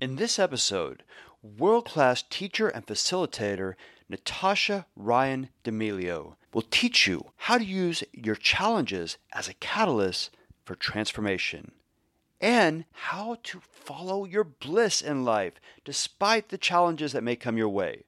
In this episode, world class teacher and facilitator Natasha Ryan D'Amelio will teach you how to use your challenges as a catalyst for transformation and how to follow your bliss in life despite the challenges that may come your way.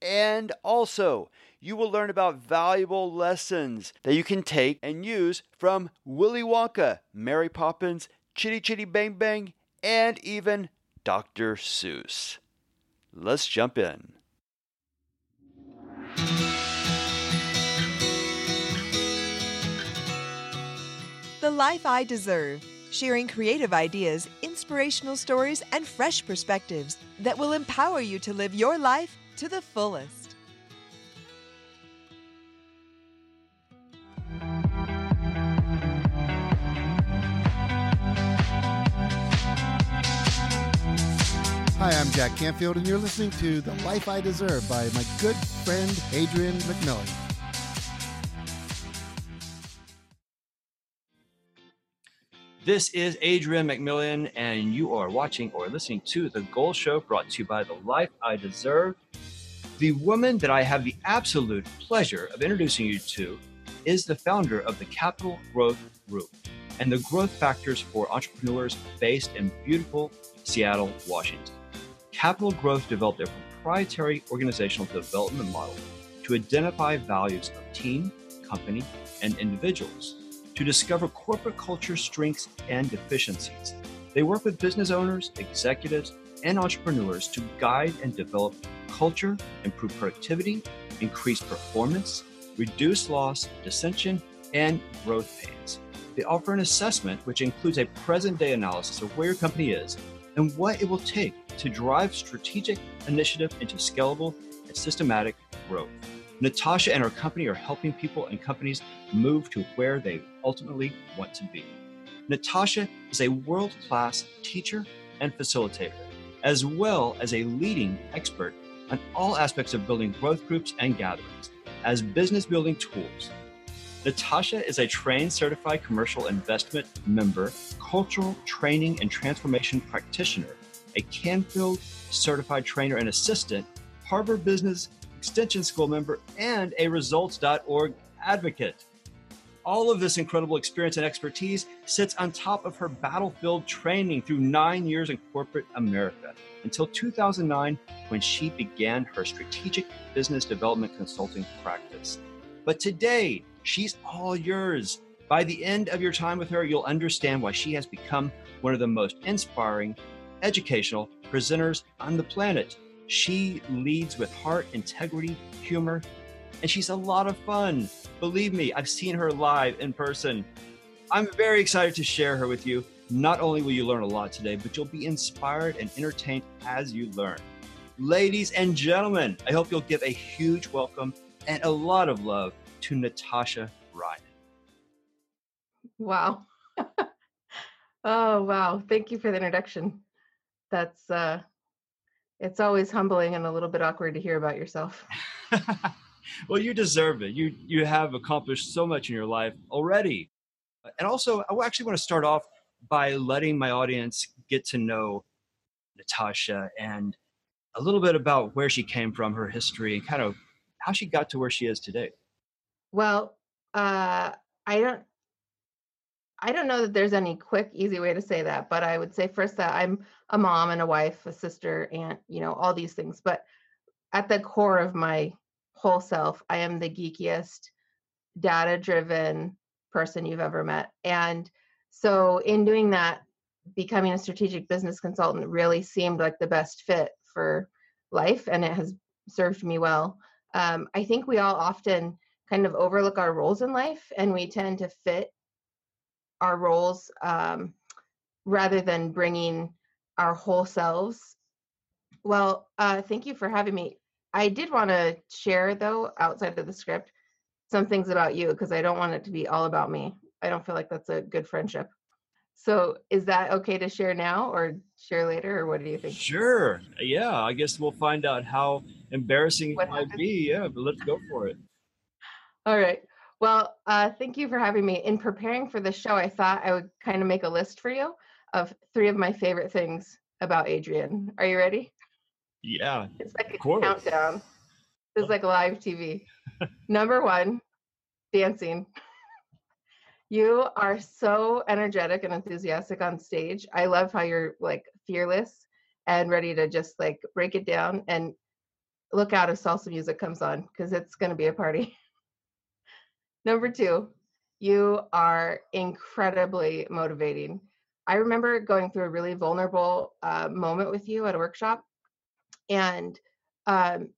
And also, you will learn about valuable lessons that you can take and use from Willy Wonka, Mary Poppins, Chitty Chitty Bang Bang, and even Dr. Seuss. Let's jump in. The Life I Deserve, sharing creative ideas, inspirational stories, and fresh perspectives that will empower you to live your life to the fullest. Hi, I'm Jack Canfield, and you're listening to The Life I Deserve by my good friend Adrian McMillan. This is Adrian McMillan, and you are watching or listening to The Goal Show brought to you by The Life I Deserve. The woman that I have the absolute pleasure of introducing you to is the founder of the Capital Growth Group and the growth factors for entrepreneurs based in beautiful Seattle, Washington. Capital Growth developed a proprietary organizational development model to identify values of team, company, and individuals, to discover corporate culture strengths and deficiencies. They work with business owners, executives, and entrepreneurs to guide and develop culture, improve productivity, increase performance, reduce loss, dissension, and growth pains. They offer an assessment which includes a present day analysis of where your company is and what it will take to drive strategic initiative into scalable and systematic growth. Natasha and her company are helping people and companies move to where they ultimately want to be. Natasha is a world class teacher and facilitator, as well as a leading expert on all aspects of building growth groups and gatherings as business building tools. Natasha is a trained certified commercial investment member, cultural training and transformation practitioner, a Canfield certified trainer and assistant, Harvard Business Extension School member, and a results.org advocate. All of this incredible experience and expertise sits on top of her battlefield training through nine years in corporate America until 2009 when she began her strategic business development consulting practice. But today, she's all yours. By the end of your time with her, you'll understand why she has become one of the most inspiring, educational presenters on the planet. She leads with heart, integrity, humor, and she's a lot of fun. Believe me, I've seen her live in person. I'm very excited to share her with you. Not only will you learn a lot today, but you'll be inspired and entertained as you learn. Ladies and gentlemen, I hope you'll give a huge welcome and a lot of love to Natasha Ryan. Wow. oh, wow. Thank you for the introduction. That's, uh, it's always humbling and a little bit awkward to hear about yourself. well, you deserve it. You you have accomplished so much in your life already. And also, I actually want to start off by letting my audience get to know Natasha and a little bit about where she came from, her history, and kind of how she got to where she is today. Well, uh, I don't. I don't know that there's any quick, easy way to say that, but I would say first that I'm a mom and a wife, a sister, aunt, you know, all these things. But at the core of my whole self, I am the geekiest, data driven person you've ever met. And so, in doing that, becoming a strategic business consultant really seemed like the best fit for life, and it has served me well. Um, I think we all often kind of overlook our roles in life and we tend to fit our roles um, rather than bringing our whole selves. Well, uh, thank you for having me. I did want to share, though, outside of the script, some things about you because I don't want it to be all about me. I don't feel like that's a good friendship. So, is that okay to share now or share later, or what do you think? Sure. Yeah, I guess we'll find out how embarrassing what it might be. Yeah, but let's go for it. All right. Well, uh, thank you for having me. In preparing for the show, I thought I would kind of make a list for you of three of my favorite things about Adrian. Are you ready? Yeah. It's like a countdown. It's like live TV. Number one, dancing. You are so energetic and enthusiastic on stage. I love how you're like fearless and ready to just like break it down and look out if salsa music comes on because it's going to be a party. Number two, you are incredibly motivating. I remember going through a really vulnerable uh, moment with you at a workshop. And um,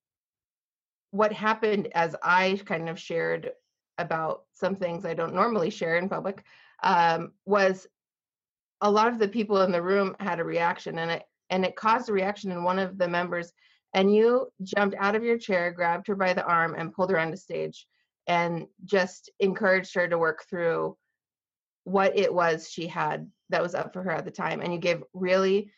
what happened as I kind of shared about some things I don't normally share in public um, was a lot of the people in the room had a reaction and it and it caused a reaction in one of the members and you jumped out of your chair grabbed her by the arm and pulled her onto stage and just encouraged her to work through what it was she had that was up for her at the time and you gave really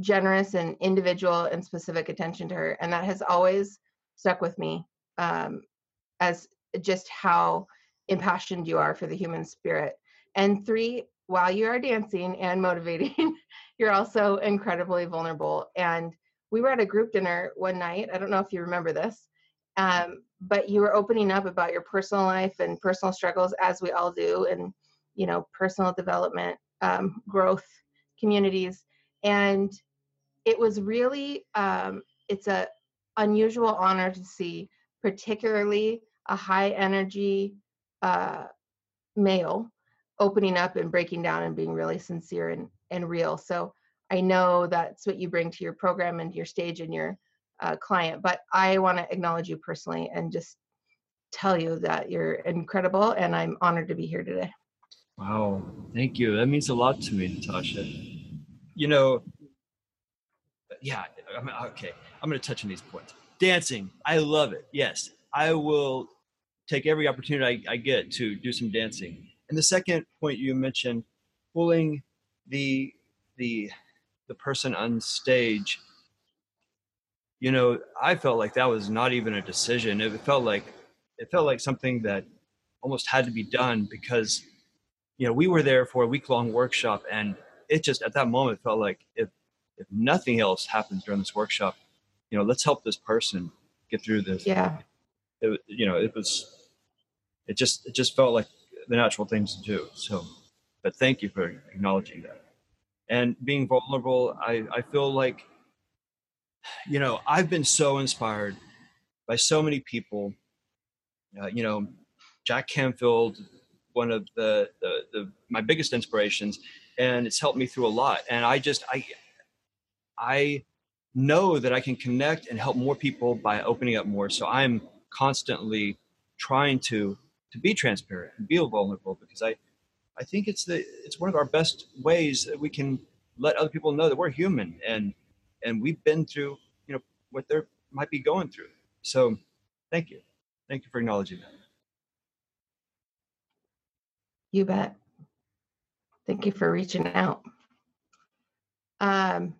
generous and individual and specific attention to her and that has always stuck with me um, as just how impassioned you are for the human spirit. And three while you are dancing and motivating you're also incredibly vulnerable and we were at a group dinner one night i don't know if you remember this um, but you were opening up about your personal life and personal struggles as we all do and you know personal development um, growth communities. And it was really um, it's a unusual honor to see particularly a high energy uh, male opening up and breaking down and being really sincere and, and real. So i know that's what you bring to your program and your stage and your uh, client but i want to acknowledge you personally and just tell you that you're incredible and i'm honored to be here today Wow. Thank you. That means a lot to me, Natasha. You know, yeah, I'm, okay. I'm going to touch on these points. Dancing. I love it. Yes. I will take every opportunity I, I get to do some dancing. And the second point you mentioned, pulling the the the person on stage. You know, I felt like that was not even a decision. It felt like it felt like something that almost had to be done because you know we were there for a week long workshop and it just at that moment felt like if if nothing else happens during this workshop you know let's help this person get through this. Yeah. It, you know it was it just it just felt like the natural things to do. So but thank you for acknowledging that. And being vulnerable i i feel like you know i've been so inspired by so many people. Uh, you know jack canfield one of the, the, the my biggest inspirations and it's helped me through a lot. And i just i i know that i can connect and help more people by opening up more. So i'm constantly trying to to be transparent and be vulnerable because i i think it's the it's one of our best ways that we can let other people know that we're human and and we've been through you know what they might be going through so thank you thank you for acknowledging that You bet. Thank you for reaching out. Um,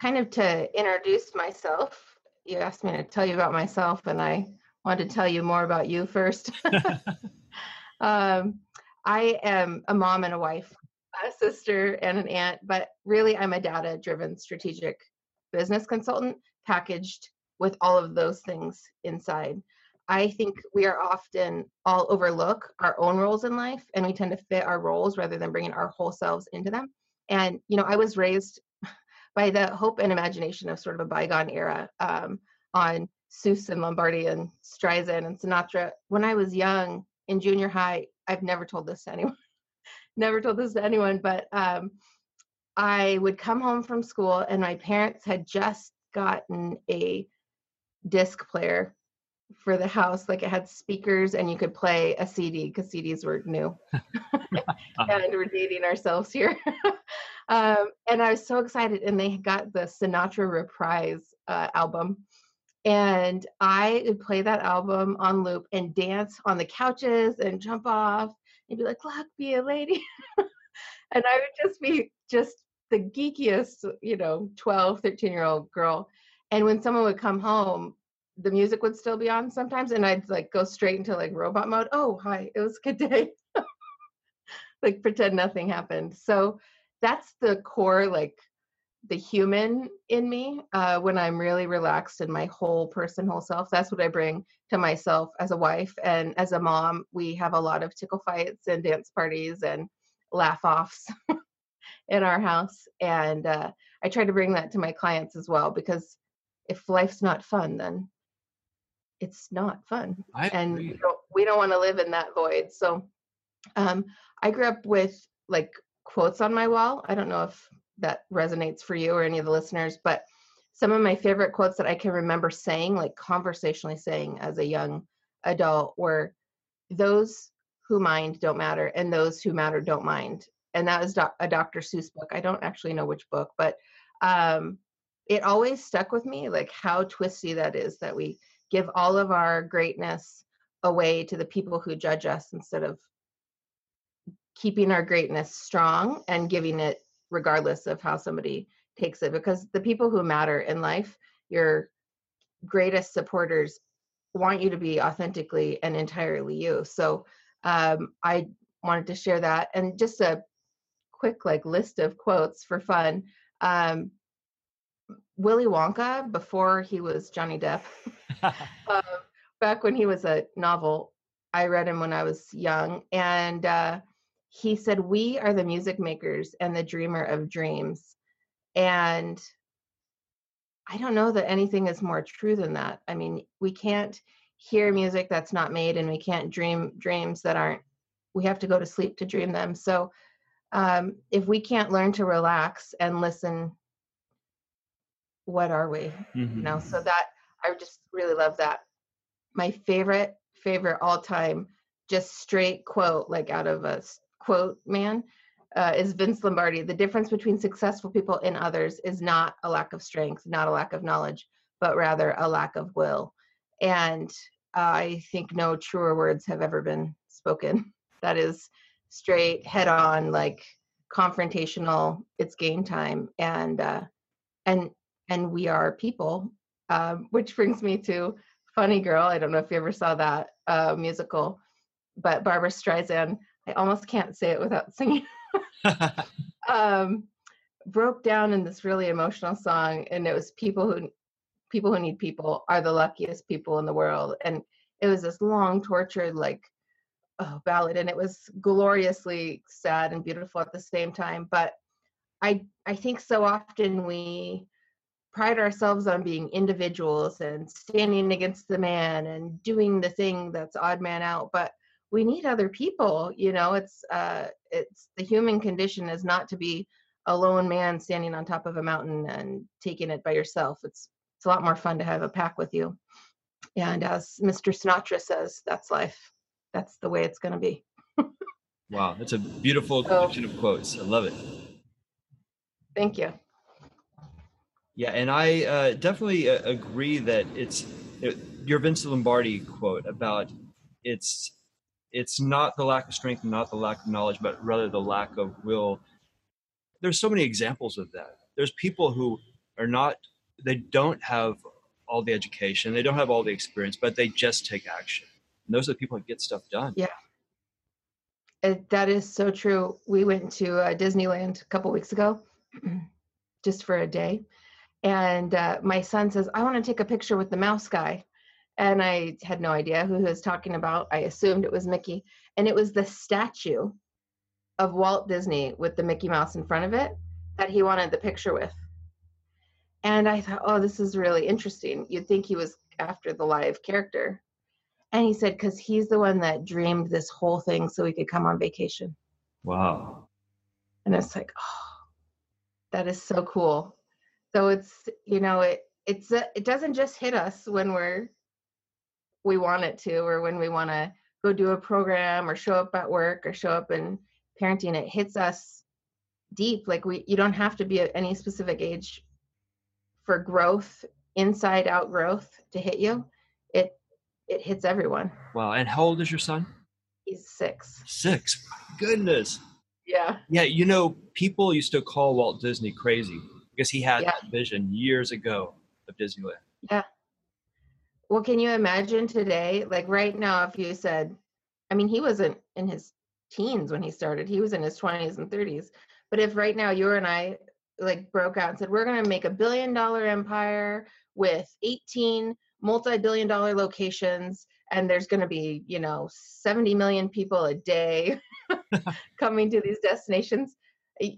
kind of to introduce myself, you asked me to tell you about myself, and I wanted to tell you more about you first. um, I am a mom and a wife, a sister and an aunt, but really I'm a data driven strategic business consultant packaged with all of those things inside. I think we are often all overlook our own roles in life and we tend to fit our roles rather than bringing our whole selves into them. And, you know, I was raised by the hope and imagination of sort of a bygone era um, on Seuss and Lombardi and Streisand and Sinatra. When I was young in junior high, I've never told this to anyone, never told this to anyone, but um, I would come home from school and my parents had just gotten a disc player for the house like it had speakers and you could play a cd because cds were new. And we're dating ourselves here. Um, and i was so excited and they got the sinatra reprise uh, album. And i would play that album on loop and dance on the couches and jump off and be like luck be a lady. And i would just be just the geekiest you know 12 13 year old girl and when someone would come home the music would still be on sometimes and I'd like go straight into like robot mode. Oh, hi, it was a good day. like pretend nothing happened. So that's the core like the human in me uh, when I'm really relaxed and my whole person, whole self. That's what I bring to myself as a wife and as a mom. We have a lot of tickle fights and dance parties and laugh offs in our house, and uh, I try to bring that to my clients as well because if life's not fun, then it's not fun, I and we don't, we don't want to live in that void. So, um, I grew up with like quotes on my wall. I don't know if that resonates for you or any of the listeners, but some of my favorite quotes that I can remember saying, like conversationally saying as a young adult, were those who mind don't matter and those who matter don't mind. And that doc- a Dr. Seuss book. I don't actually know which book, but um, it always stuck with me, like how twisty that is that we give all of our greatness away to the people who judge us instead of keeping our greatness strong and giving it regardless of how somebody takes it because the people who matter in life your greatest supporters want you to be authentically and entirely you so um, i wanted to share that and just a quick like list of quotes for fun. Um, willy wonka before he was johnny depp um, back when he was a novel i read him when i was young and uh, he said we are the music makers and the dreamer of dreams and i don't know that anything is more true than that. I mean we can't hear music that's not made and we can't dream dreams that aren't we have to go to sleep to dream them. So um, if we can't learn to relax and listen what are we you Mhm. know? So that i just really love that. My favorite favorite all time just straight quote like out of a quote man uh, is vince lombardi the difference between successful people and others is not a lack of strength not a lack of knowledge but rather a lack of will. And i think no truer words have ever been spoken. That is straight head on like confrontational it's game time. And uh and and we are people um, which brings me to funny girl. I don't know if you ever saw that uh, musical but Barbra Streisand i almost can't say it without singing um, broke down in this really emotional song and it was people who people who need people are the luckiest people in the world. And it was this long tortured like oh, ballad and it was gloriously sad and beautiful at the same time but i i think so often we pride ourselves on being individuals and standing against the man and doing the thing that's odd man out but we need other people you know? It's uh it's the human condition is not to be a lone man standing on top of a mountain and taking it by yourself. It's it's a lot more fun to have a pack with you. And as mr sinatra says that's life that's the way it's going to be wow, that's a beautiful So- collection of quotes. I love it. thank you Yeah, and I uh, definitely uh, agree that it's it, your Vince Lombardi quote about it's it's not the lack of strength, not the lack of knowledge, but rather the lack of will. There's so many examples of that. There's people who are not they don't have all the education, they don't have all the experience, but they just take action. And those are the people that get stuff done. It, that is so true. We went to uh, Disneyland a couple weeks ago, just for a day, and uh, my son says, "I want to take a picture with the mouse guy," and I had no idea who he was talking about. I assumed it was Mickey, and it was the statue of Walt Disney with the Mickey Mouse in front of it that he wanted the picture with. And I thought, "Oh, this is really interesting." You'd think he was after the live character, and he said, because he's the one that dreamed this whole thing so he could come on vacation. Wow. And it's like, oh, that is so cool. So it's, you know, it, it's, uh, it doesn't just hit us when we're, we want it to, or when we want to go do a program or show up at work or show up in parenting. It hits us deep. Like we, you don't have to be at any specific age for growth, inside out growth to hit you. It, it hits everyone. Wow. And how old is your son? He's six. Six. Goodness. Yeah. Yeah, you know, people used to call Walt Disney crazy because he had Yeah. that vision years ago of Disneyland. Yeah. Well, can you imagine today? Like right now, if you said, I mean, he wasn't in his teens when he started, he was in his 20s and 30s. But if right now you and I like broke out and said we're going to make a billion dollar empire with 18 multi-billion dollar locations and there's going to be you know 70 million people a day coming to these destinations.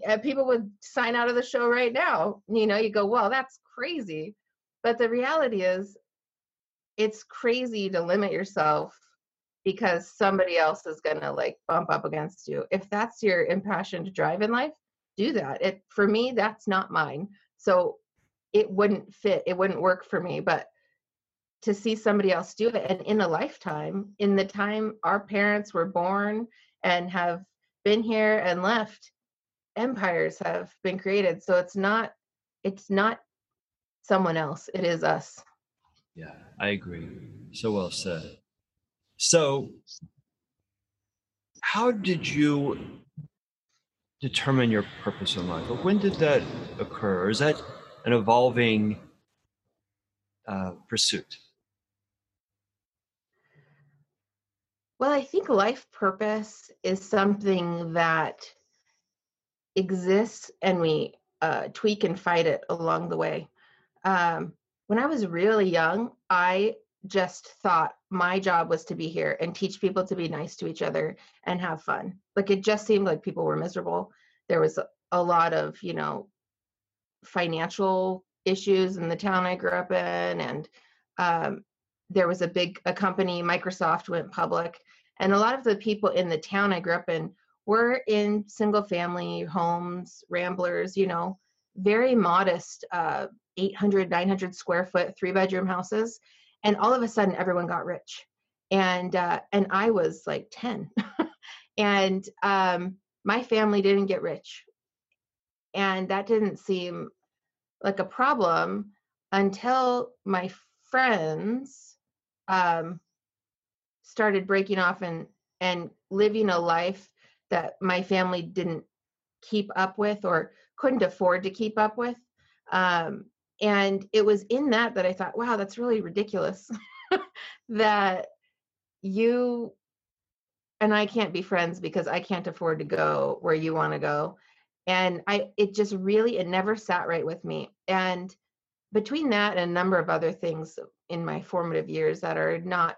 Uh, people would sign out of the show right now. You know you go well that's crazy. But the reality is it's crazy to limit yourself because somebody else is going to like bump up against you. If that's your impassioned drive in life do that. It for me that's not mine. So it wouldn't fit. It wouldn't work for me. But to see somebody else do it. And in a lifetime in the time our parents were born and have been here and left empires have been created. So it's not it's not someone else it is us. Yeah i agree. So well said. So how did you determine your purpose in life? When did that occur? Is that an evolving uh, pursuit Well, I think life purpose is something that exists and we uh, tweak and fight it along the way. Um, when I was really young, I just thought my job was to be here and teach people to be nice to each other and have fun. Like it just seemed like people were miserable. There was a, lot of, you know, financial issues in the town I grew up in and um, there was a big a company microsoft went public and a lot of the people in the town i grew up in were in single family homes ramblers you know very modest uh, 800 900 square foot three bedroom houses. And all of a sudden everyone got rich. And uh, and i was like 10 and um, my family didn't get rich. And that didn't seem like a problem until my friends um, started breaking off and and living a life that my family didn't keep up with or couldn't afford to keep up with. Um, and it was in that that i thought wow that's really ridiculous that you and i can't be friends because i can't afford to go where you want to go. And i it just really it never sat right with me. And between that and a number of other things in my formative years that are not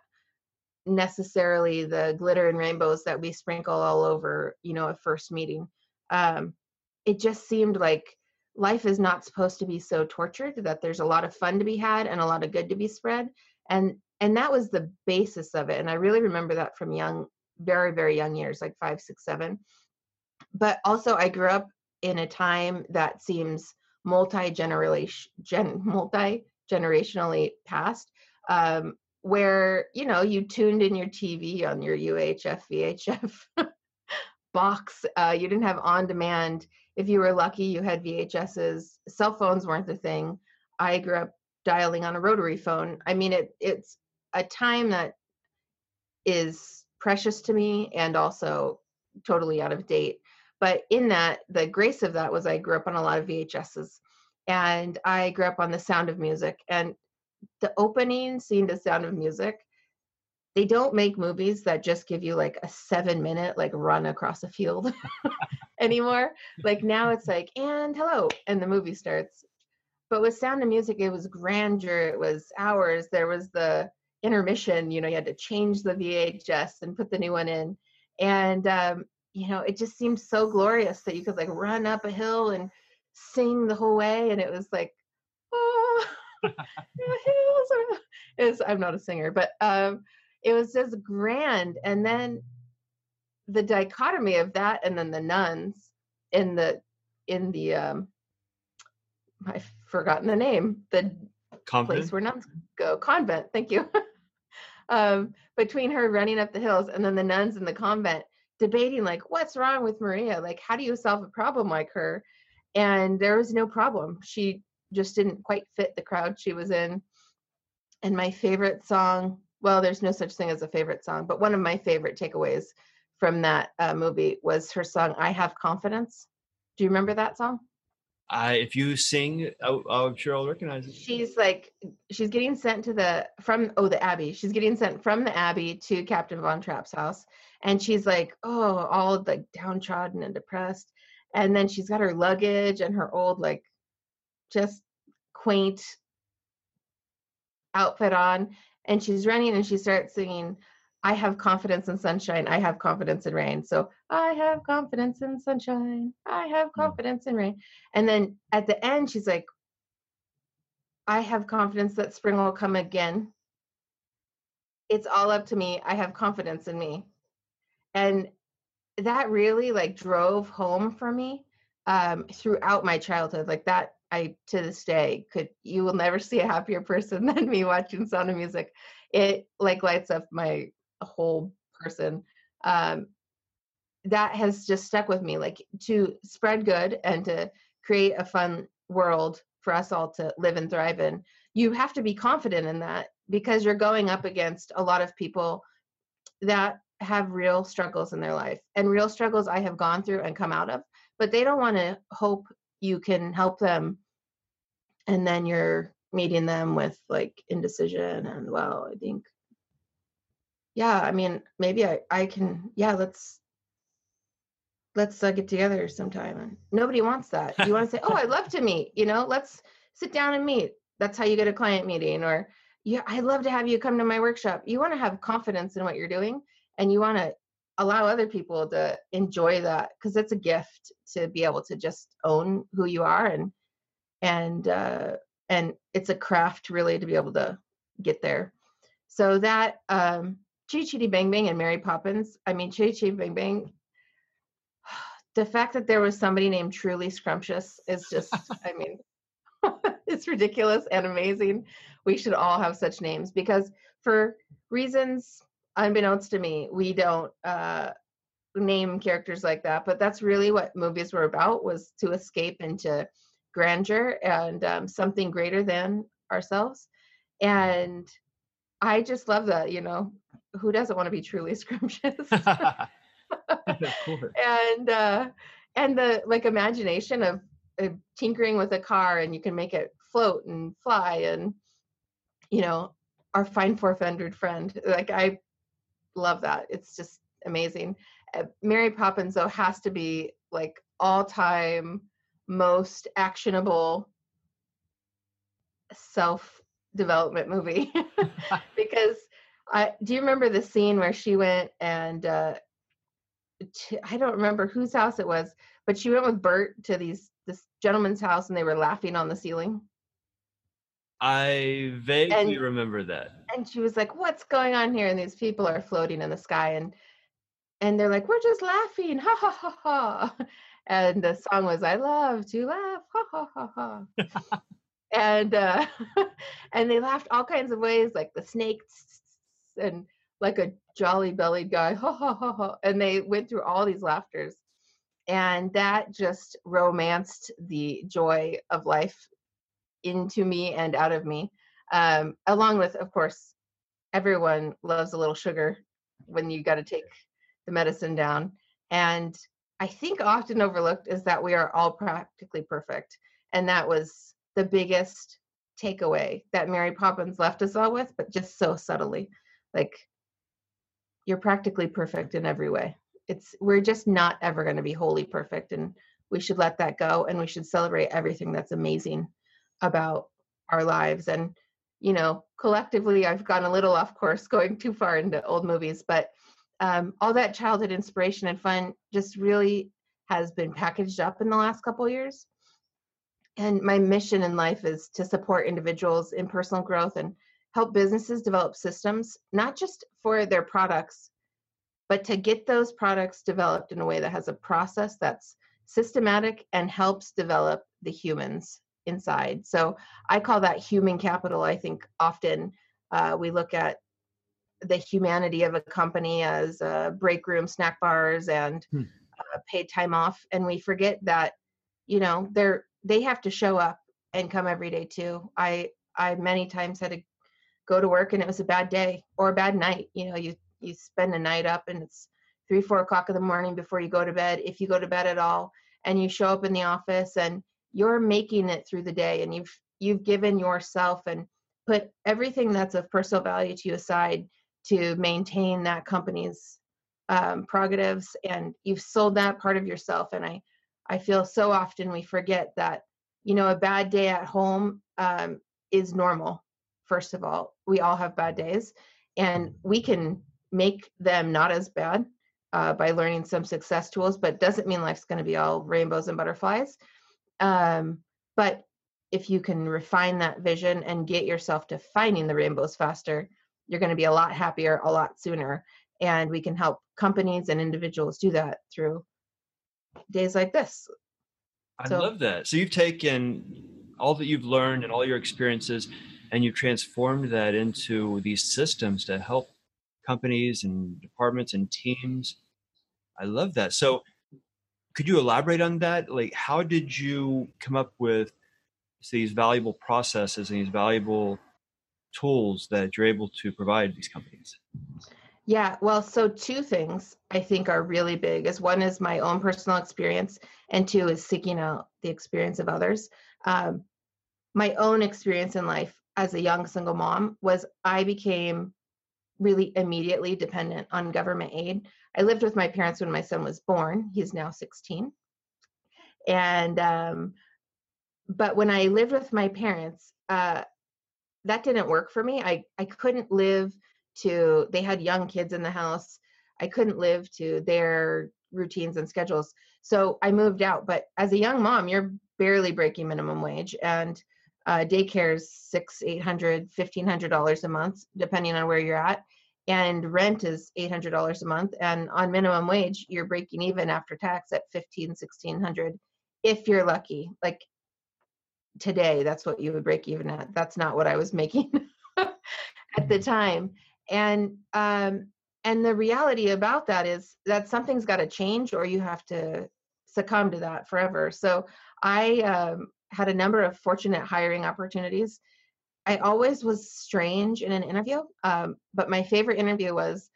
necessarily the glitter and rainbows that we sprinkle all over you know a first meeting. Um it just seemed like life is not supposed to be so tortured that there's a lot of fun to be had and a lot of good to be spread and and that was the basis of it and i really remember that from young very very young years like five six seven. But also i grew up in a time that seems multi-generation gen, multi-generationally past um, where you know you tuned in your tv on your uhf vhf box uh, you didn't have on demand. If you were lucky you had vhs's cell phones weren't the thing. I grew up dialing on a rotary phone. I mean it it's a time that is precious to me and also totally out of date. But in that, the grace of that was I grew up on a lot of VHSs and I grew up on the sound of music. And the opening scene to Sound of Music, they don't make movies that just give you like a seven minute like run across a field anymore. Like now it's like, and hello, and the movie starts. But with Sound of Music, it was grandeur, it was hours. There was the intermission, you know, you had to change the VHS and put the new one in. And um, you know, it just seemed so glorious that you could like run up a hill and sing the whole way. And it was like, was, I'm not a singer, but um, it was just grand. And then the dichotomy of that and then the nuns in the, in the, um, I've forgotten the name, the convent? place where nuns go, convent, thank you. um, between her running up the hills and then the nuns in the convent debating like what's wrong with maria like how do you solve a problem like her and there was no problem she just didn't quite fit the crowd she was in and my favorite song well there's no such thing as a favorite song but one of my favorite takeaways from that uh, movie was her song i have confidence do you remember that song I, if you sing, I, I'm sure I'll recognize it. She's like, she's getting sent to the from oh the Abbey. She's getting sent from the Abbey to Captain Von Trapp's house, and she's like, oh, all like downtrodden and depressed. and then she's got her luggage and her old like just quaint outfit on and she's running and she starts singing I have confidence in sunshine. I have confidence in rain. So I have confidence in sunshine. I have Hmm. confidence in rain. And then at the end, she's like, I have confidence that spring will come again. It's all up to me. I have confidence in me. And that really like drove home for me um, throughout my childhood. Like that, I to this day could you will never see a happier person than me watching Sound of Music. It like lights up my whole person. Um, that has just stuck with me. Like to spread good and to create a fun world for us all to live and thrive in. You have to be confident in that because you're going up against a lot of people that have real struggles in their life and real struggles I have gone through and come out of, but they don't want to hope you can help them. And then you're meeting them with like indecision and, well, I think, yeah, I mean, maybe I, I can, yeah, let's, let's uh, get together sometime. And nobody wants that. You want to say, oh, I'd love to meet, you know, let's sit down and meet. That's how you get a client meeting or, yeah, I'd love to have you come to my workshop. You want to have confidence in what you're doing and you want to allow other people to enjoy that because it's a gift to be able to just own who you are and and uh and it's a craft really to be able to get there so that um Chitty Chitty Bang Bang and Mary Poppins I mean Chee Chee Bang Bang. the fact that there was somebody named Truly Scrumptious is just I mean it's ridiculous and amazing we should all have such names because for reasons unbeknownst to me, we don't uh, name characters like that. But that's really what movies were about: was to escape into grandeur and um, something greater than ourselves. And I just love that. You know, who doesn't want to be truly scrumptious? of and uh, and the like imagination of uh, tinkering with a car, and you can make it float and fly, and you know, our fine four-fendered friend. Like I love that. It's just amazing. Uh, Mary Poppins though has to be like all-time most actionable self-development movie because I do you remember the scene where she went and uh to, I don't remember whose house it was, but she went with Bert to these this gentleman's house and they were laughing on the ceiling. I vaguely And- remember that. and she was like what's going on here? And these people are floating in the sky and and they're like we're just laughing ha ha ha ha. And the song was i love to laugh ha ha ha ha. And uh and they laughed all kinds of ways like the snakes and like a jolly bellied guy ha ha ha ha. And they went through all these laughters. And that just romanced the joy of life into me and out of me um, along with, of course, everyone loves a little sugar when you got to take the medicine down. And I think often overlooked is that we are all practically perfect. And that was the biggest takeaway that Mary Poppins left us all with, but just so subtly. Like, you're practically perfect in every way. It's we're just not ever going to be wholly perfect and we should let that go and we should celebrate everything that's amazing about our lives and you know, collectively, I've gone a little off course going too far into old movies, but um, all that childhood inspiration and fun just really has been packaged up in the last couple years. And my mission in life is to support individuals in personal growth and help businesses develop systems, not just for their products, but to get those products developed in a way that has a process that's systematic and helps develop the humans inside. So I call that human capital. I think often uh, we look at the humanity of a company as uh, break room snack bars and Hmm. uh, paid time off, and we forget that you know they're they have to show up and come every day too. I I many times had to go to work and it was a bad day or a bad night. You know, you you spend a night up and it's three four o'clock in the morning before you go to bed, if you go to bed at all, and you show up in the office and you're making it through the day and you've you've given yourself and put everything that's of personal value to you aside to maintain that company's um, prerogatives and you've sold that part of yourself and i I feel so often we forget that, you know, a bad day at home um, is normal. First of all, we all have bad days, and we can make them not as bad uh, by learning some success tools, but doesn't mean life's going to be all rainbows and butterflies. Um, but if you can refine that vision and get yourself to finding the rainbows faster, you're going to be a lot happier a lot sooner. And we can help companies and individuals do that through days like this. I so, love that. So you've taken all that you've learned and all your experiences and you've transformed that into these systems to help companies and departments and teams. I love that. So could you elaborate on that? Like how did you come up with these valuable processes and these valuable tools that you're able to provide these companies? Yeah, well, so two things I think are really big is one is my own personal experience, and two is seeking out the experience of others. Um, my own experience in life as a young single mom was I became really immediately dependent on government aid. I lived with my parents when my son was born. He's now 16. And, um, but when I lived with my parents, uh, that didn't work for me. I, I couldn't live to they had young kids in the house i couldn't live to their routines and schedules so i moved out but as a young mom you're barely breaking minimum wage and uh, daycare's six eight hundred fifteen hundred dollars a month depending on where you're at and rent is eight hundred dollars a month and on minimum wage you're breaking even after tax at fifteen sixteen hundred if you're lucky. Like today that's what you would break even at. That's not what i was making at the time. And um and the reality about that is that something's got to change or you have to succumb to that forever. So i um, had a number of fortunate hiring opportunities i always was strange in an interview um, but my favorite interview was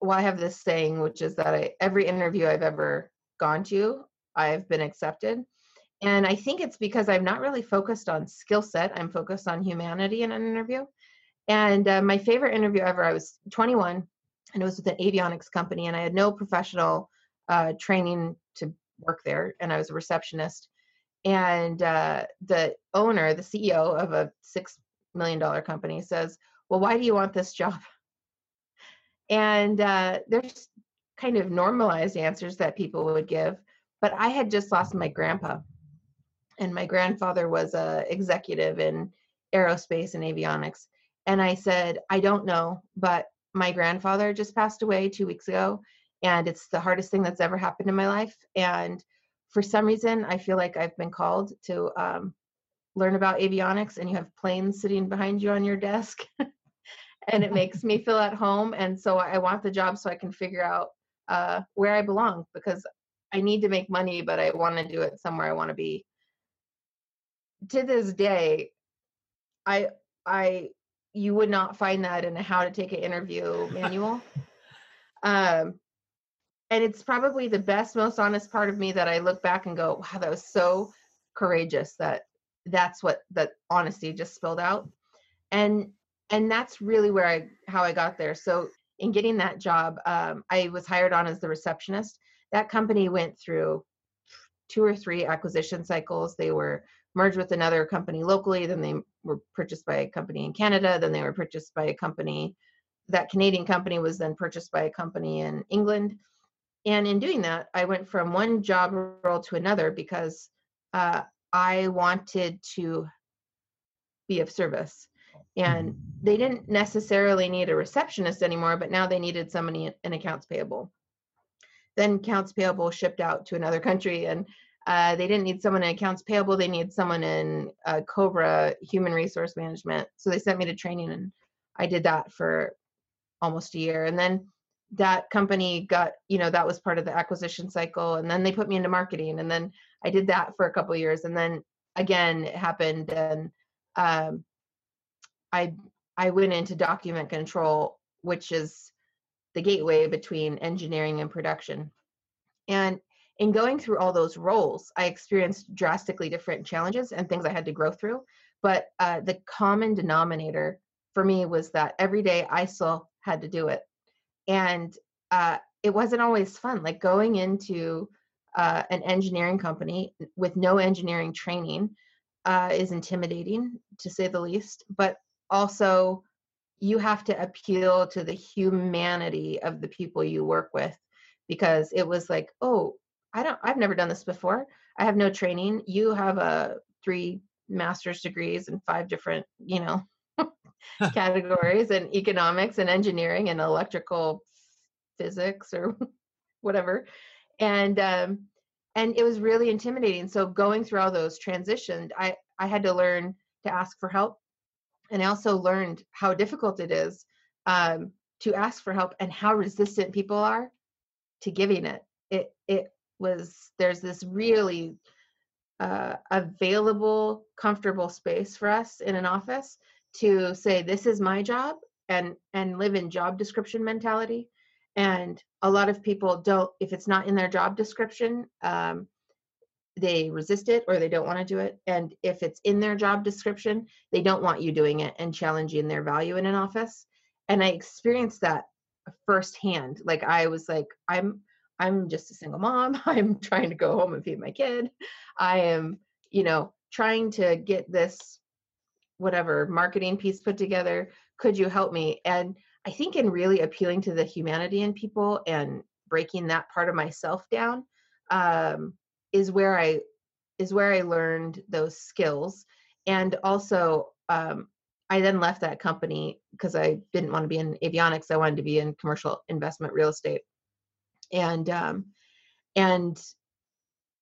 well i have this saying which is that I, every interview i've ever gone to i've been accepted and i think it's because i'm not really focused on skill set i'm focused on humanity in an interview and uh, my favorite interview ever, I was 21 and it was with an avionics company, and I had no professional uh, training to work there, and I was a receptionist. And uh, the owner, the CEO of a $6 million company, says, Well, why do you want this job? And uh, there's kind of normalized answers that people would give. But I had just lost my grandpa, and my grandfather was a executive in aerospace and avionics and I said, I don't know, but my grandfather just passed away two weeks ago, and it's the hardest thing that's ever happened in my life. And for some reason, I feel like I've been called to um, learn about avionics, and you have planes sitting behind you on your desk. and it makes me feel at home. And so I want the job so I can figure out uh, where I belong because I need to make money, but I want to do it somewhere I want to be. To this day, I I you would not find that in a how to take an interview manual. Um, and it's probably the best, most honest part of me that I look back and go, wow, that was so courageous that that's what that honesty just spilled out. And and that's really where I how I got there. So in getting that job, um, I was hired on as the receptionist. That company went through two or three acquisition cycles. They were merged with another company locally, then they were purchased by a company in Canada, then they were purchased by a company that Canadian company was then purchased by a company in England. And in doing that, I went from one job role to another because uh, I wanted to be of service. And they didn't necessarily need a receptionist anymore, but now they needed somebody in accounts payable. Then accounts payable shipped out to another country, and uh, they didn't need someone in accounts payable. They needed someone in uh, Cobra human resource management. So they sent me to training, and I did that for almost a year. And then that company got, you know, that was part of the acquisition cycle. And then they put me into marketing, and then I did that for a couple years. And then again, it happened, and um, I I went into document control, which is the gateway between engineering and production. And in going through all those roles, I experienced drastically different challenges and things I had to grow through. But uh, the common denominator for me was that every day I still had to do it. And uh, it wasn't always fun. Like going into uh, an engineering company with no engineering training uh, is intimidating to say the least but also you have to appeal to the humanity of the people you work with because it was like oh i don't i've never done this before i have no training you have a three master's degrees and five different you know categories and economics and engineering and electrical physics or whatever. And um and it was really intimidating. So going through all those transitions i i had to learn to ask for help. And i also learned how difficult it is um to ask for help and how resistant people are to giving it. It it was there's this really uh, available comfortable space for us in an office to say this is my job and and live in job description mentality and a lot of people don't if it's not in their job description um, they resist it or they don't want to do it and if it's in their job description they don't want you doing it and challenging their value in an office and i experienced that firsthand like i was like i'm i'm just a single mom i'm trying to go home and feed my kid i am you know trying to get this whatever marketing piece put together could you help me? And i think in really appealing to the humanity in people and breaking that part of myself down um, is where i is where i learned those skills. And also um, i then left that company because i didn't want to be in avionics i wanted to be in commercial investment real estate. And um, and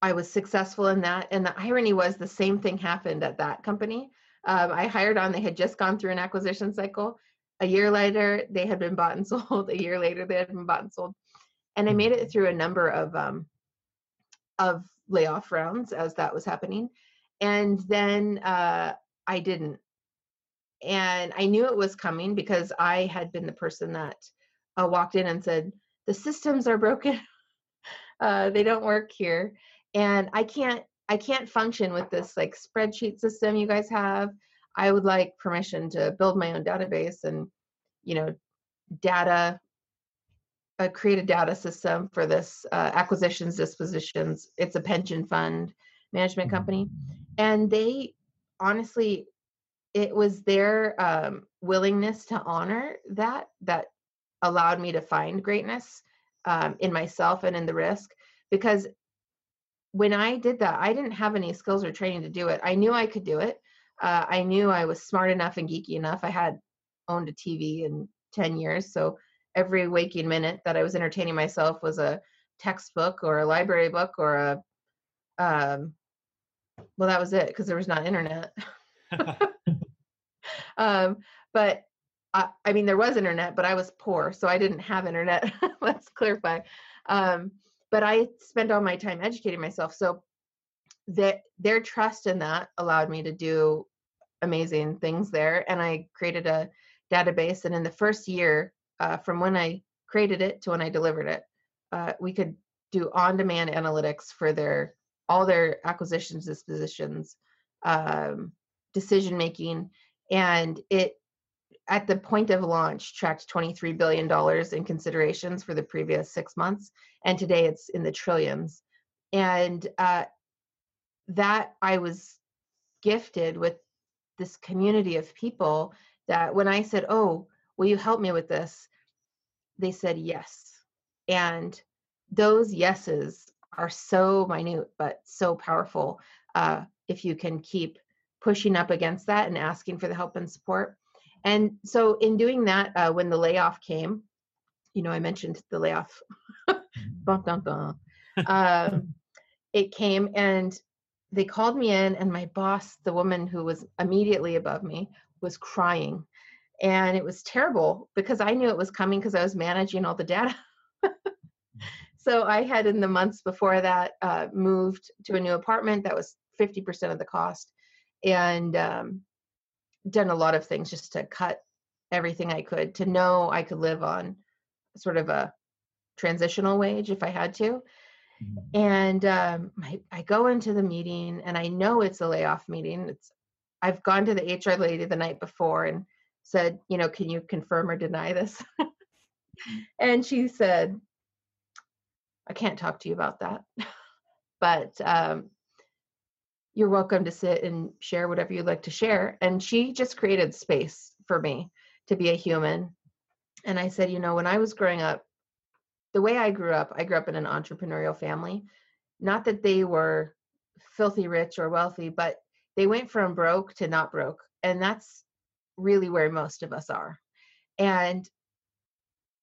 i was successful in that and the irony was the same thing happened at that company um, I hired on, they had just gone through an acquisition cycle. A year later, they had been bought and sold. A year later, they had been bought and sold. And I made it mm. through a number of um, of layoff rounds as that was happening. And then uh, I didn't. And I knew it was coming because I had been the person that uh, walked in and said, The systems are broken. uh, they don't work here. And I can't I can't function with this like spreadsheet system you guys have. I would like permission to build my own database and, you know, data, uh, create a data system for this uh, acquisitions, dispositions. It's a pension fund management company. And they honestly, it was their um, willingness to honor that that allowed me to find greatness um, in myself and in the risk because when I did that, I didn't have any skills or training to do it. I knew I could do it. Uh, I knew I was smart enough and geeky enough. I had owned a TV in 10 years. So every waking minute that I was entertaining myself was a textbook or a library book or a, um, well, that was it because there was not internet. um, but I, I, mean, there was internet, but I was poor. So I didn't have internet. Let's clarify. Um, but I spent all my time educating myself. So that their trust in that allowed me to do amazing things there. And I created a database. And in the first year, uh, from when I created it to when I delivered it, uh, we could do on-demand analytics for their all their acquisitions, dispositions, um, decision making, and it at the point of launch tracked $23 billion in considerations for the previous six months and today it's in the trillions. And uh, that i was gifted with this community of people that when i said oh will you help me with this? they said yes. And those yeses are so minute but so powerful uh, if you can keep pushing up against that and asking for the help and support and so, in doing that, uh, when the layoff came, you know, I mentioned the layoff. dun, dun, dun. Um, it came and they called me in, and my boss, the woman who was immediately above me, was crying. And it was terrible because I knew it was coming because I was managing all the data. so I had, in the months before that, uh, moved to a new apartment that was 50% of the cost. And um, done a lot of things just to cut everything I could to know I could live on sort of a transitional wage if I had to. Mm-hmm. And um, I, I go into the meeting and I know it's a layoff meeting. It's I've gone to the HR lady the night before and said, you know, can you confirm or deny this? and she said, I can't talk to you about that. but um, you're welcome to sit and share whatever you'd like to share. And she just created space for me to be a human. And I said, you know, when I was growing up, the way I grew up, I grew up in an entrepreneurial family. Not that they were filthy rich or wealthy, but they went from broke to not broke. And that's really where most of us are. And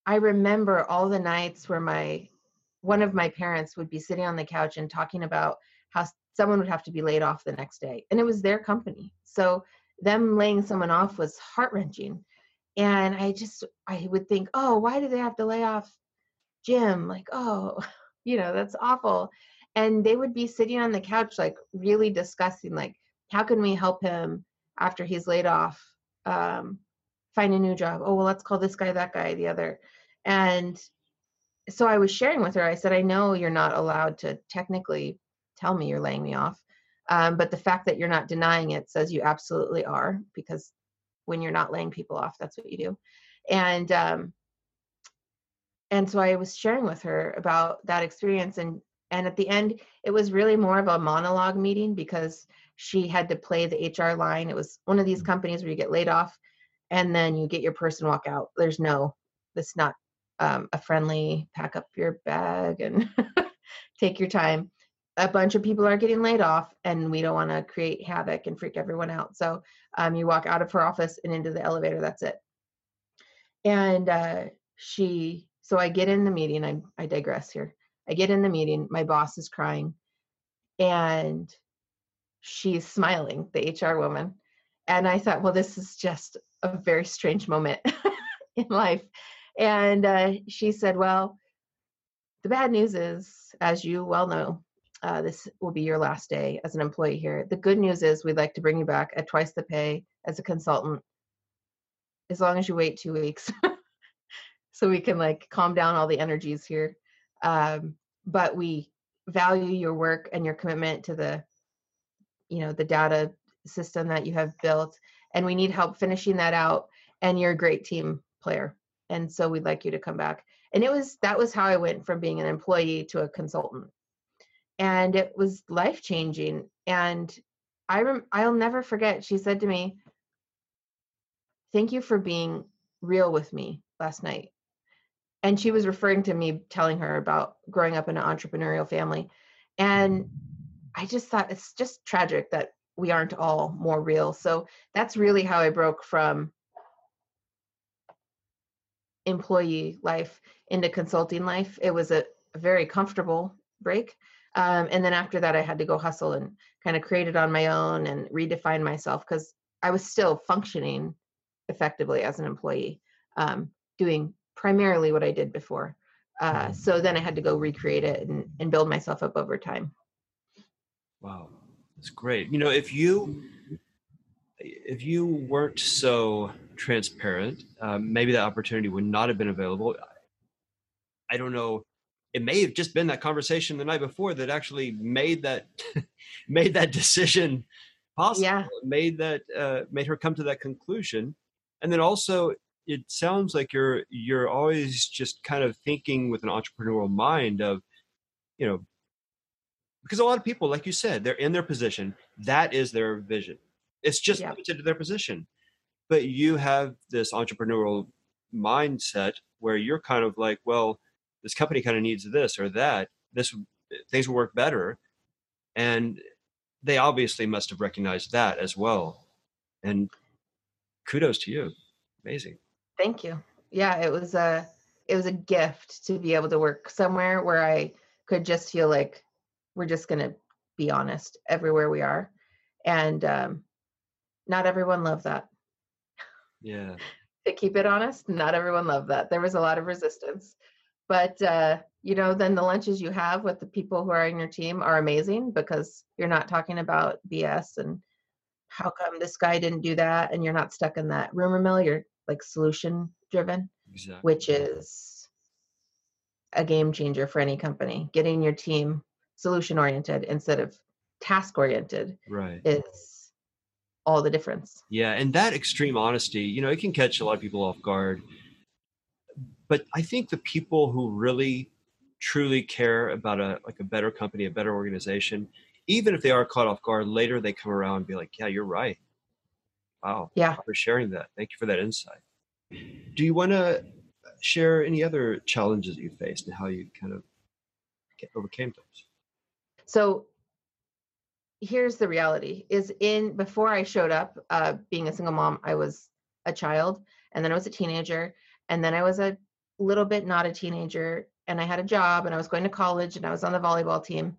I remember all the nights where my one of my parents would be sitting on the couch and talking about how someone would have to be laid off the next day. And it was their company. So them laying someone off was heart-wrenching. And i just i would think oh why do they have to lay off jim? Like oh you know that's awful. And they would be sitting on the couch like really discussing like how can we help him after he's laid off um, find a new job? Oh well let's call this guy that guy the other. And so i was sharing with her. I said i know you're not allowed to technically tell me you're laying me off. Um, but the fact that you're not denying it says you absolutely are, because when you're not laying people off, that's what you do. And um, and so I was sharing with her about that experience, and and at the end, it was really more of a monologue meeting because she had to play the HR line. It was one of these mm. companies where you get laid off, and then you get your person walk out. There's no, it's not um, a friendly pack up your bag and take your time a bunch of people are getting laid off and we don't want to create havoc and freak everyone out. So um, you walk out of her office and into the elevator that's it. And uh, she so i get in the meeting I, I digress here. I get in the meeting my boss is crying and she's smiling the hr woman. And i thought well this is just a very strange moment in life. And uh, she said well the bad news is as you well know uh, this will be your last day as an employee here. The good news is we'd like to bring you back at twice the pay as a consultant, as long as you wait two weeks, so we can like calm down all the energies here. Um, but we value your work and your commitment to the, you know, the data system that you have built, and we need help finishing that out. And you're a great team player, and so we'd like you to come back. And it was that was how I went from being an employee to a consultant and it was life changing and i rem- i'll never forget she said to me thank you for being real with me last night. And she was referring to me telling her about growing up in an entrepreneurial family and i just thought it's just tragic that we aren't all more real. So that's really how i broke from employee life into consulting life. It was a, a very comfortable break um, and then after that, I had to go hustle and kind of create it on my own and redefine myself because I was still functioning effectively as an employee, um, doing primarily what I did before. Uh, mm-hmm. so then I had to go recreate it and, and build myself up over time. Wow, that's great. You know, if you if you weren't so transparent, um, maybe that opportunity would not have been available. I don't know it may have just been that conversation the night before that actually made that made that decision possible. Yeah. made that uh, made her come to that conclusion. And then also it sounds like you're you're always just kind of thinking with an entrepreneurial mind of you know because a lot of people like you said they're in their position. That is their vision. It's just yeah. limited to their position. But you have this entrepreneurial mindset where you're kind of like well this company kind of needs this or that this things will work better. And they obviously must have recognized that as well. And kudos to you. Amazing. Thank you. Yeah it was a it was a gift to be able to work somewhere where i could just feel like we're just going to be honest everywhere we are. And um not everyone loved that. Yeah. To keep it honest not everyone loved that. There was a lot of resistance but uh, you know then the lunches you have with the people who are in your team are amazing because you're not talking about bs and how come this guy didn't do that and you're not stuck in that rumor mill. You're like solution driven exactly. which is a game changer for any company. Getting your team solution oriented instead of task oriented right. is all the difference. Yeah and that extreme honesty you know it can catch a lot of people off guard but I think the people who really truly care about a like a better company, a better organization, even if they are caught off guard, later they come around and be like, "Yeah, you're right. Wow, Yeah. for sharing that. Thank you for that insight." Do you want to share any other challenges that you faced and how you kind of overcame those? So here's the reality is in before I showed up uh being a single mom, I was a child and then I was a teenager and then I was a little bit not a teenager and I had a job and I was going to college and I was on the volleyball team.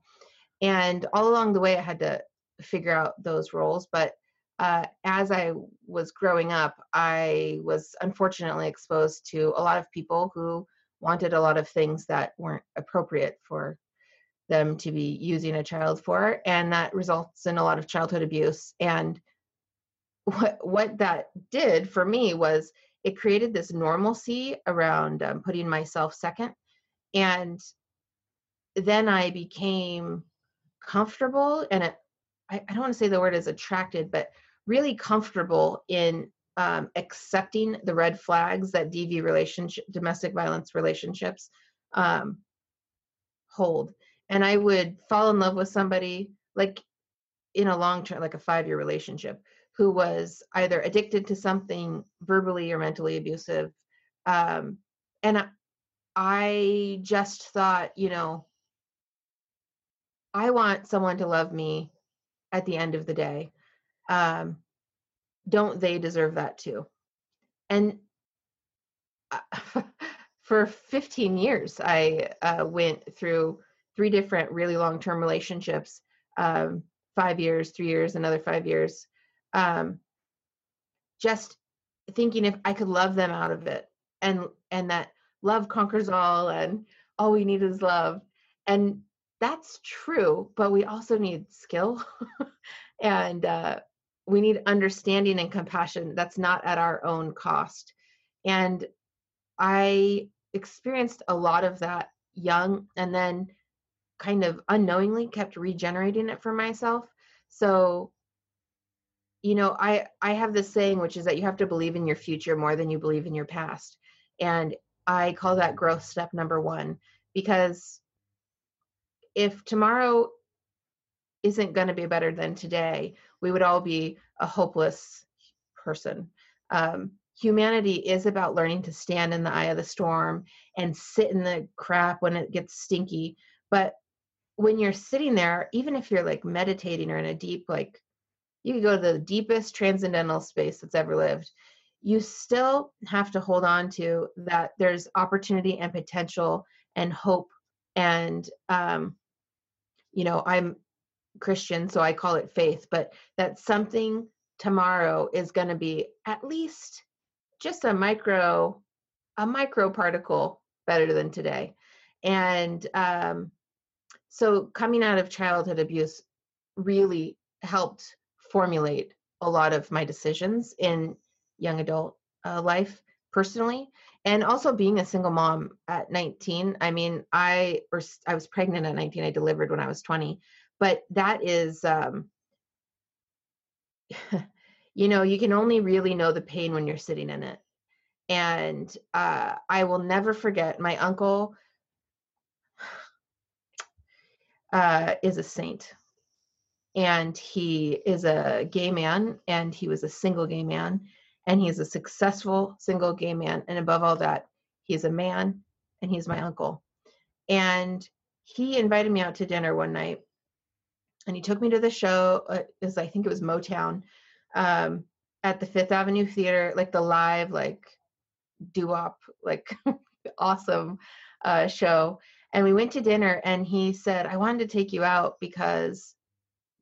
And all along the way I had to figure out those roles, but uh, as I was growing up, I was unfortunately exposed to a lot of people who wanted a lot of things that weren't appropriate for them to be using a child for and that results in a lot of childhood abuse and what what that did for me was it created this normalcy around um, putting myself second. And then i became comfortable and it, I, I don't want to say the word is attracted but really comfortable in um, accepting the red flags that dv relationship domestic violence relationships um, hold. And I would fall in love with somebody like in a long term, like a five year relationship, who was either addicted to something verbally or mentally abusive. Um, and I, just thought, you know, I want someone to love me at the end of the day. Um, don't they deserve that too? And uh, for 15 years, I uh, went through three different really long term relationships um, five years, three years, another five years. Um, just thinking if I could love them out of it and and that love conquers all and all we need is love. And that's true, but we also need skill and uh, we need understanding and compassion that's not at our own cost. And I experienced a lot of that young and then kind of unknowingly kept regenerating it for myself. So, you know, I I have this saying which is that you have to believe in your future more than you believe in your past. And I call that growth step number 1 because if tomorrow isn't going to be better than today, we would all be a hopeless person. Um, humanity is about learning to stand in the eye of the storm and sit in the crap when it gets stinky. But when you're sitting there, even if you're like meditating or in a deep, like you could go to the deepest transcendental space that's ever lived, you still have to hold on to that there's opportunity and potential and hope. And, um, you know, I'm Christian, so I call it faith, but that something tomorrow is going to be at least just a micro, a micro particle better than today. And, um, so coming out of childhood abuse really helped formulate a lot of my decisions in young adult uh, life personally and also being a single mom at 19 i mean i or i was pregnant at 19 i delivered when i was 20 but that is um you know you can only really know the pain when you're sitting in it and uh, i will never forget my uncle uh, is a saint. And he is a gay man, and he was a single gay man, and he's a successful single gay man. And above all that, he's a man, and he's my uncle. And he invited me out to dinner one night, and he took me to the show. Uh, is I think it was Motown um, at the Fifth Avenue Theater, like the live, like doo-wop, like awesome uh, show and we went to dinner and he said i wanted to take you out because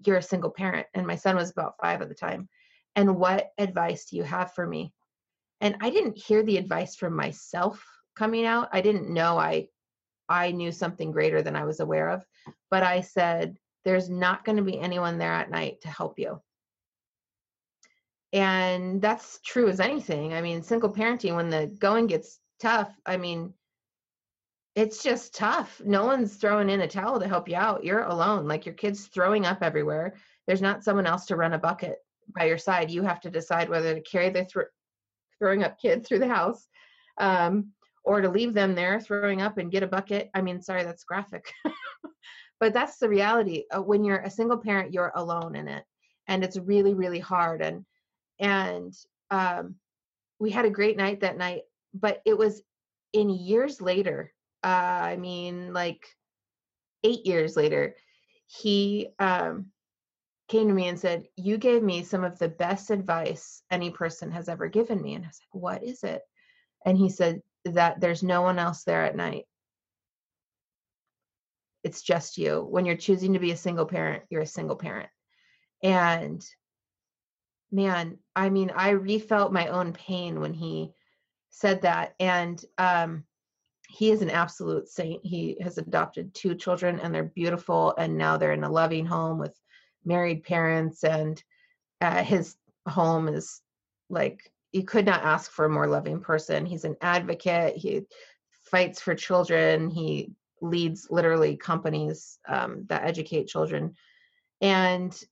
you're a single parent and my son was about five at the time and what advice do you have for me? And i didn't hear the advice from myself coming out. I didn't know i i knew something greater than i was aware of but i said there's not going to be anyone there at night to help you. And that's true as anything. I mean single parenting when the going gets tough i mean it's just tough. No one's throwing in a towel to help you out. You're alone. Like your kid's throwing up everywhere. There's not someone else to run a bucket by your side. You have to decide whether to carry the th- throwing up kid through the house, um, or to leave them there throwing up and get a bucket. I mean, sorry, that's graphic. but that's the reality. Uh, when you're a single parent, you're alone in it. And it's really, really hard. And, and, um, we had a great night that night, but it was in years later. Uh, I mean, like eight years later, he, um, came to me and said, You gave me some of the best advice any person has ever given me. And I was like, What is it? And he said, That there's no one else there at night. It's just you. When you're choosing to be a single parent, you're a single parent. And man, I mean, I refelt my own pain when he said that. And um, he is an absolute saint. He has adopted two children and they're beautiful. And now they're in a loving home with married parents and uh, his home is like you could not ask for a more loving person he's an advocate he fights for children he leads literally companies um, that educate children and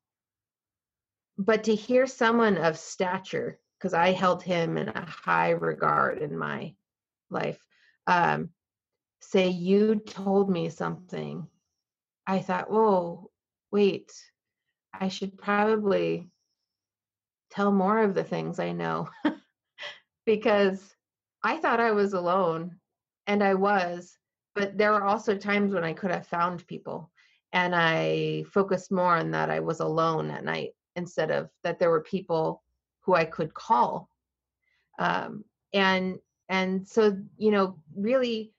but to hear someone of stature because i held him in a high regard in my life um, say you told me something i thought whoa wait I should probably tell more of the things I know because I thought I was alone and I was, but there were also times when I could have found people and I focused more on that I was alone at night instead of that there were people who I could call. Um, and and so you know really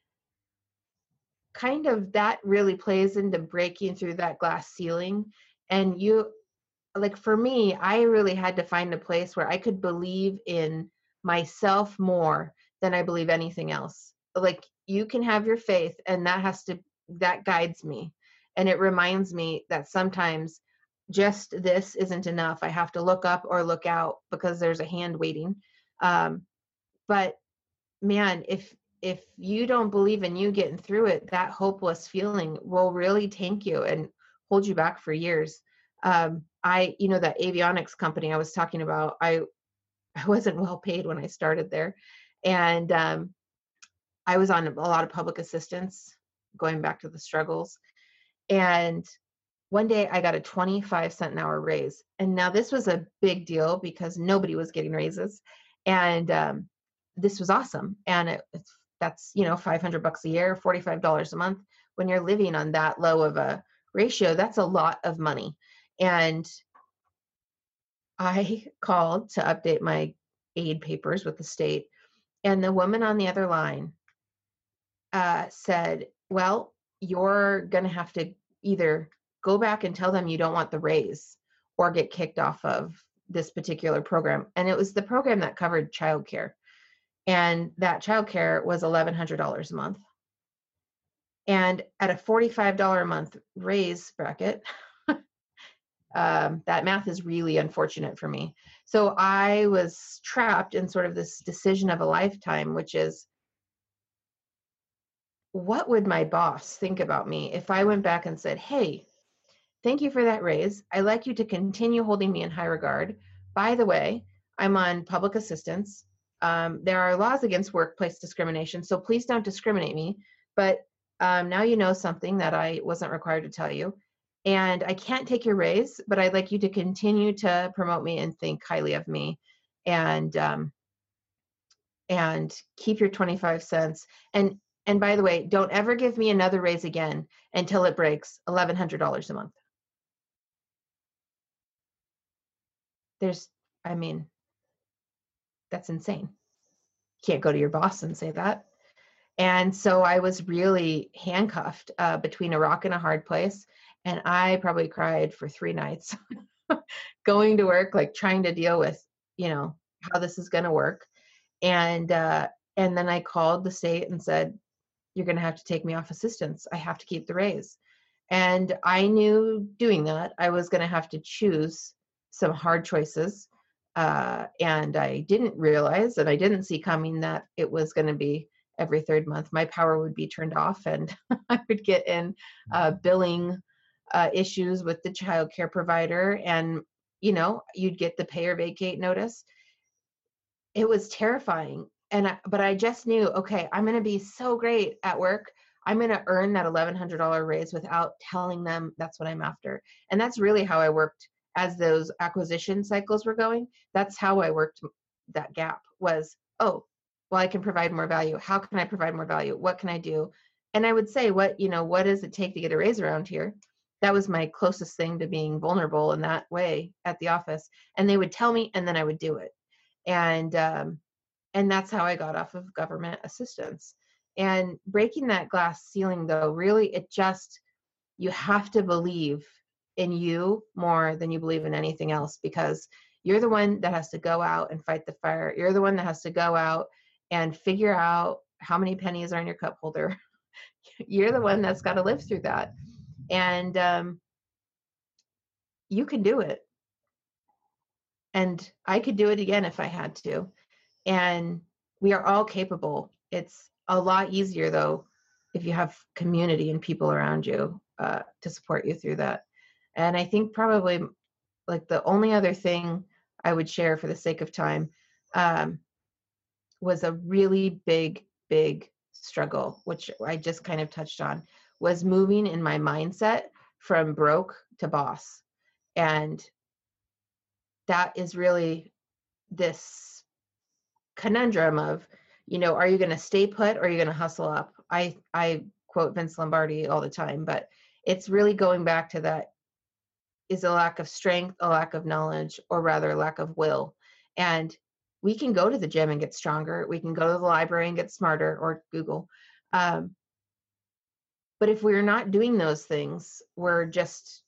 kind of that really plays into breaking through that glass ceiling. And you like for me i really had to find a place where i could believe in myself more than i believe anything else. Like you can have your faith and that has to that guides me. And it reminds me that sometimes just this isn't enough. I have to look up or look out because there's a hand waiting. Um, but man if if you don't believe in you getting through it that hopeless feeling will really tank you and hold you back for years. Um, I, you know, that avionics company I was talking about, I, I wasn't well paid when I started there, and um, I was on a lot of public assistance, going back to the struggles, and one day I got a 25 cent an hour raise, and now this was a big deal because nobody was getting raises, and um, this was awesome, and it, that's you know 500 bucks a year, 45 dollars a month when you're living on that low of a ratio, that's a lot of money. And I called to update my aid papers with the state. And the woman on the other line uh, said, Well, you're going to have to either go back and tell them you don't want the raise or get kicked off of this particular program. And it was the program that covered childcare. And that childcare was $1,100 a month. And at a $45 a month raise bracket um, that math is really unfortunate for me. So i was trapped in sort of this decision of a lifetime which is what would my boss think about me if i went back and said hey thank you for that raise. I'd like you to continue holding me in high regard. By the way i'm on public assistance um, there are laws against workplace discrimination so please don't discriminate me but um, now you know something that I wasn't required to tell you. And I can't take your raise, but I'd like you to continue to promote me and think highly of me, and um, and keep your twenty five cents. And and by the way, don't ever give me another raise again until it breaks eleven hundred dollars a month. There's, I mean, that's insane. can't go to your boss and say that. And so I was really handcuffed uh, between a rock and a hard place. And I probably cried for three nights going to work, like trying to deal with, you know, how this is going to work. And, uh, and then I called the state and said, you're going to have to take me off assistance. I have to keep the raise. And I knew doing that, I was going to have to choose some hard choices. Uh, and I didn't realize and I didn't see coming that it was going to be every third month, my power would be turned off and I would get in uh, billing uh, issues with the child care provider. And, you know, you'd get the pay or vacate notice. It was terrifying. and I, but I just knew, okay, I'm going to be so great at work. I'm going to earn that $1,100 raise without telling them that's what I'm after. And that's really how I worked as those acquisition cycles were going. That's how I worked that gap was, oh, well, I can provide more value. How can I provide more value? What can I do? And I would say, what, you know, what does it take to get a raise around here? That was my closest thing to being vulnerable in that way at the office. And they would tell me, and then I would do it. And, um, and that's how I got off of government assistance. And breaking that glass ceiling, though, really, it just, you have to believe in you more than you believe in anything else because you're the one that has to go out and fight the fire. You're the one that has to go out and figure out how many pennies are in your cup holder. you're the one that's got to live through that. And um, you can do it. And I could do it again if I had to and we are all capable it's a lot easier though if you have community and people around you uh, to support you through that and i think probably like the only other thing i would share for the sake of time um, was a really big big struggle which i just kind of touched on was moving in my mindset from broke to boss. And that is really this conundrum of you know are you going to stay put or are you going to hustle up? I i quote vince lombardi all the time but it's really going back to that is a lack of strength a lack of knowledge or rather lack of will and we can go to the gym and get stronger we can go to the library and get smarter or google um, but if we're not doing those things we're just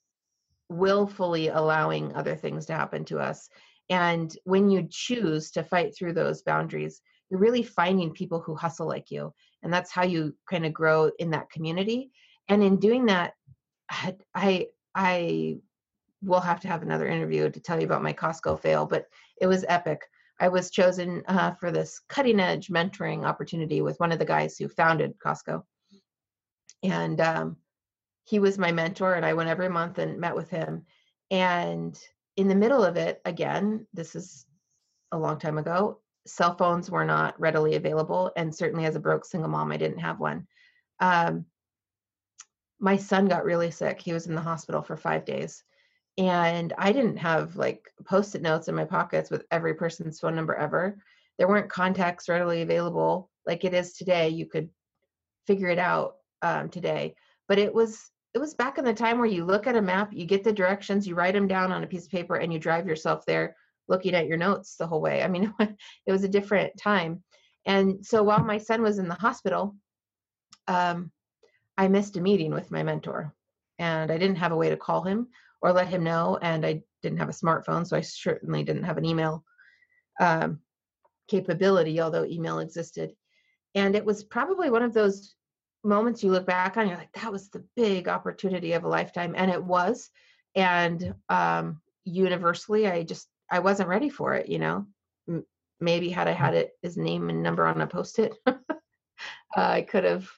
willfully allowing other things to happen to us and when you choose to fight through those boundaries, you're really finding people who hustle like you. And that's how you kind of grow in that community. And in doing that, I I will have to have another interview to tell you about my Costco fail, but it was epic. I was chosen uh, for this cutting edge mentoring opportunity with one of the guys who founded Costco. And um, he was my mentor, and I went every month and met with him. And in the middle of it, again, this is a long time ago, cell phones were not readily available. And certainly as a broke single mom, I didn't have one. Um, my son got really sick. He was in the hospital for five days. And I didn't have like post it notes in my pockets with every person's phone number ever. There weren't contacts readily available like it is today. You could figure it out um, today. But it was it was back in the time where you look at a map, you get the directions, you write them down on a piece of paper, and you drive yourself there looking at your notes the whole way. I mean, it was a different time. And so while my son was in the hospital, um, I missed a meeting with my mentor, and I didn't have a way to call him or let him know. And I didn't have a smartphone, so I certainly didn't have an email um, capability, although email existed. And it was probably one of those moments you look back on, you're like, that was the big opportunity of a lifetime. And it was. And um, universally, I just, I wasn't ready for it, you know. M- maybe had I had it, his name and number on a post it, uh, I could have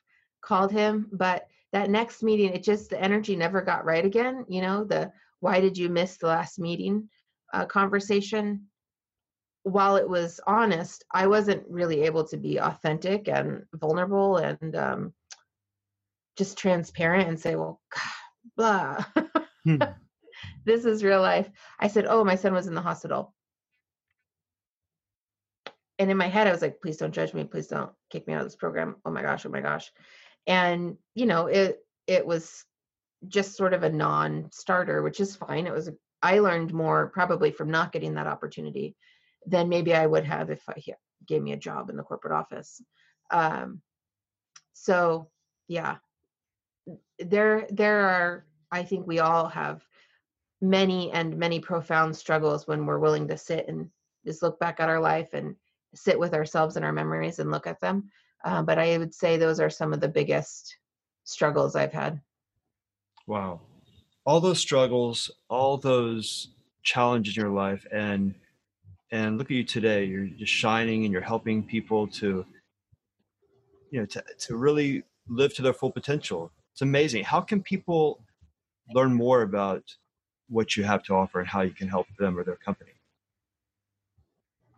called him. But that next meeting, it just, the energy never got right again. You know, the why did you miss the last meeting uh, conversation while it was honest, I wasn't really able to be authentic and vulnerable and um, just transparent and say, well, blah. Hmm. this is real life. I said, oh, my son was in the hospital. And in my head, I was like, please don't judge me. Please don't kick me out of this program. Oh my gosh. Oh my gosh. And, you know, it, it was just sort of a non-starter, which is fine. It was, I learned more probably from not getting that opportunity than maybe I would have if I gave me a job in the corporate office. Um, so yeah, there there are i think we all have many and many profound struggles when we're willing to sit and just look back at our life and sit with ourselves and our memories and look at them uh, but i would say those are some of the biggest struggles i've had wow all those struggles all those challenges in your life and and look at you today you're just shining and you're helping people to you know to, to really live to their full potential it's amazing. How can people learn more about what you have to offer and how you can help them or their company?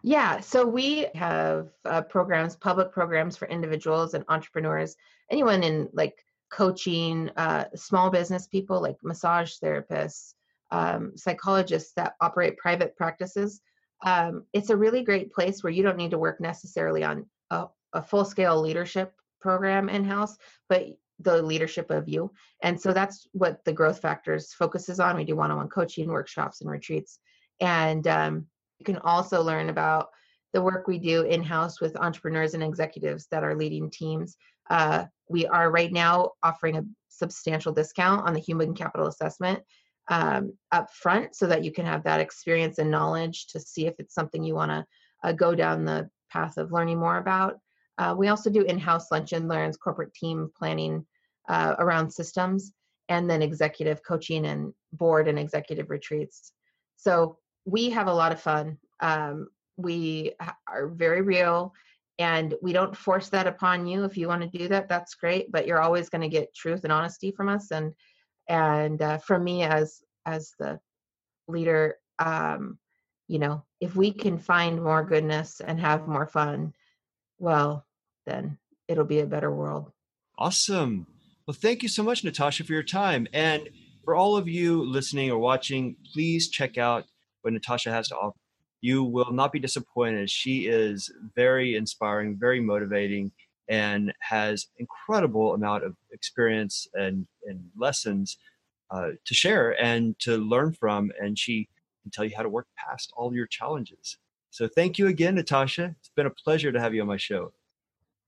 Yeah, so we have uh, programs, public programs for individuals and entrepreneurs, anyone in like coaching, uh, small business people like massage therapists, um, psychologists that operate private practices. Um, it's a really great place where you don't need to work necessarily on a, a full scale leadership program in house, but the leadership of you. And so that's what the growth factors focuses on. We do one on one coaching, workshops, and retreats. And um, you can also learn about the work we do in house with entrepreneurs and executives that are leading teams. Uh, we are right now offering a substantial discount on the human capital assessment um, up front so that you can have that experience and knowledge to see if it's something you want to uh, go down the path of learning more about. Uh, we also do in-house lunch and learns, corporate team planning uh, around systems, and then executive coaching and board and executive retreats. So we have a lot of fun. Um, we are very real and we don't force that upon you if you want to do that that's great but you're always going to get truth and honesty from us and and uh, from me as as the leader um you know if we can find more goodness and have more fun well then it'll be a better world awesome well thank you so much natasha for your time and for all of you listening or watching please check out what natasha has to offer you will not be disappointed. She is very inspiring, very motivating, and has incredible amount of experience and, and lessons uh, to share and to learn from. And she can tell you how to work past all your challenges. So thank you again, Natasha. It's been a pleasure to have you on my show.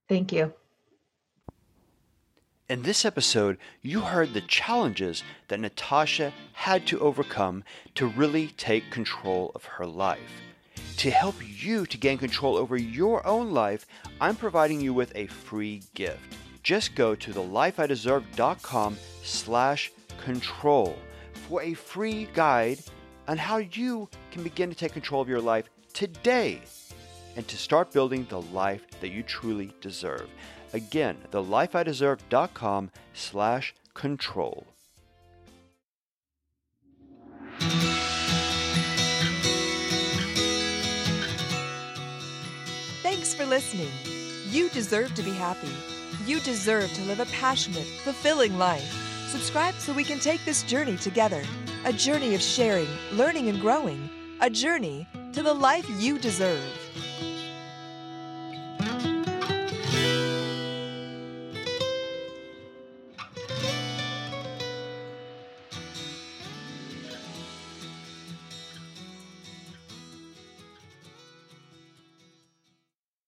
Thank you. In this episode, you heard the challenges that Natasha had to overcome to really take control of her life. To help you to gain control over your own life, I'm providing you with a free gift. Just go to thelifeideserve.com slash control for a free guide on how you can begin to take control of your life today and to start building the life that you truly deserve. Again, thelifeideserve.com slash control. Thanks for listening. You deserve to be happy. You deserve to live a passionate, fulfilling life. Subscribe so we can take this journey together. A journey of sharing, learning, and growing. A journey to the life you deserve.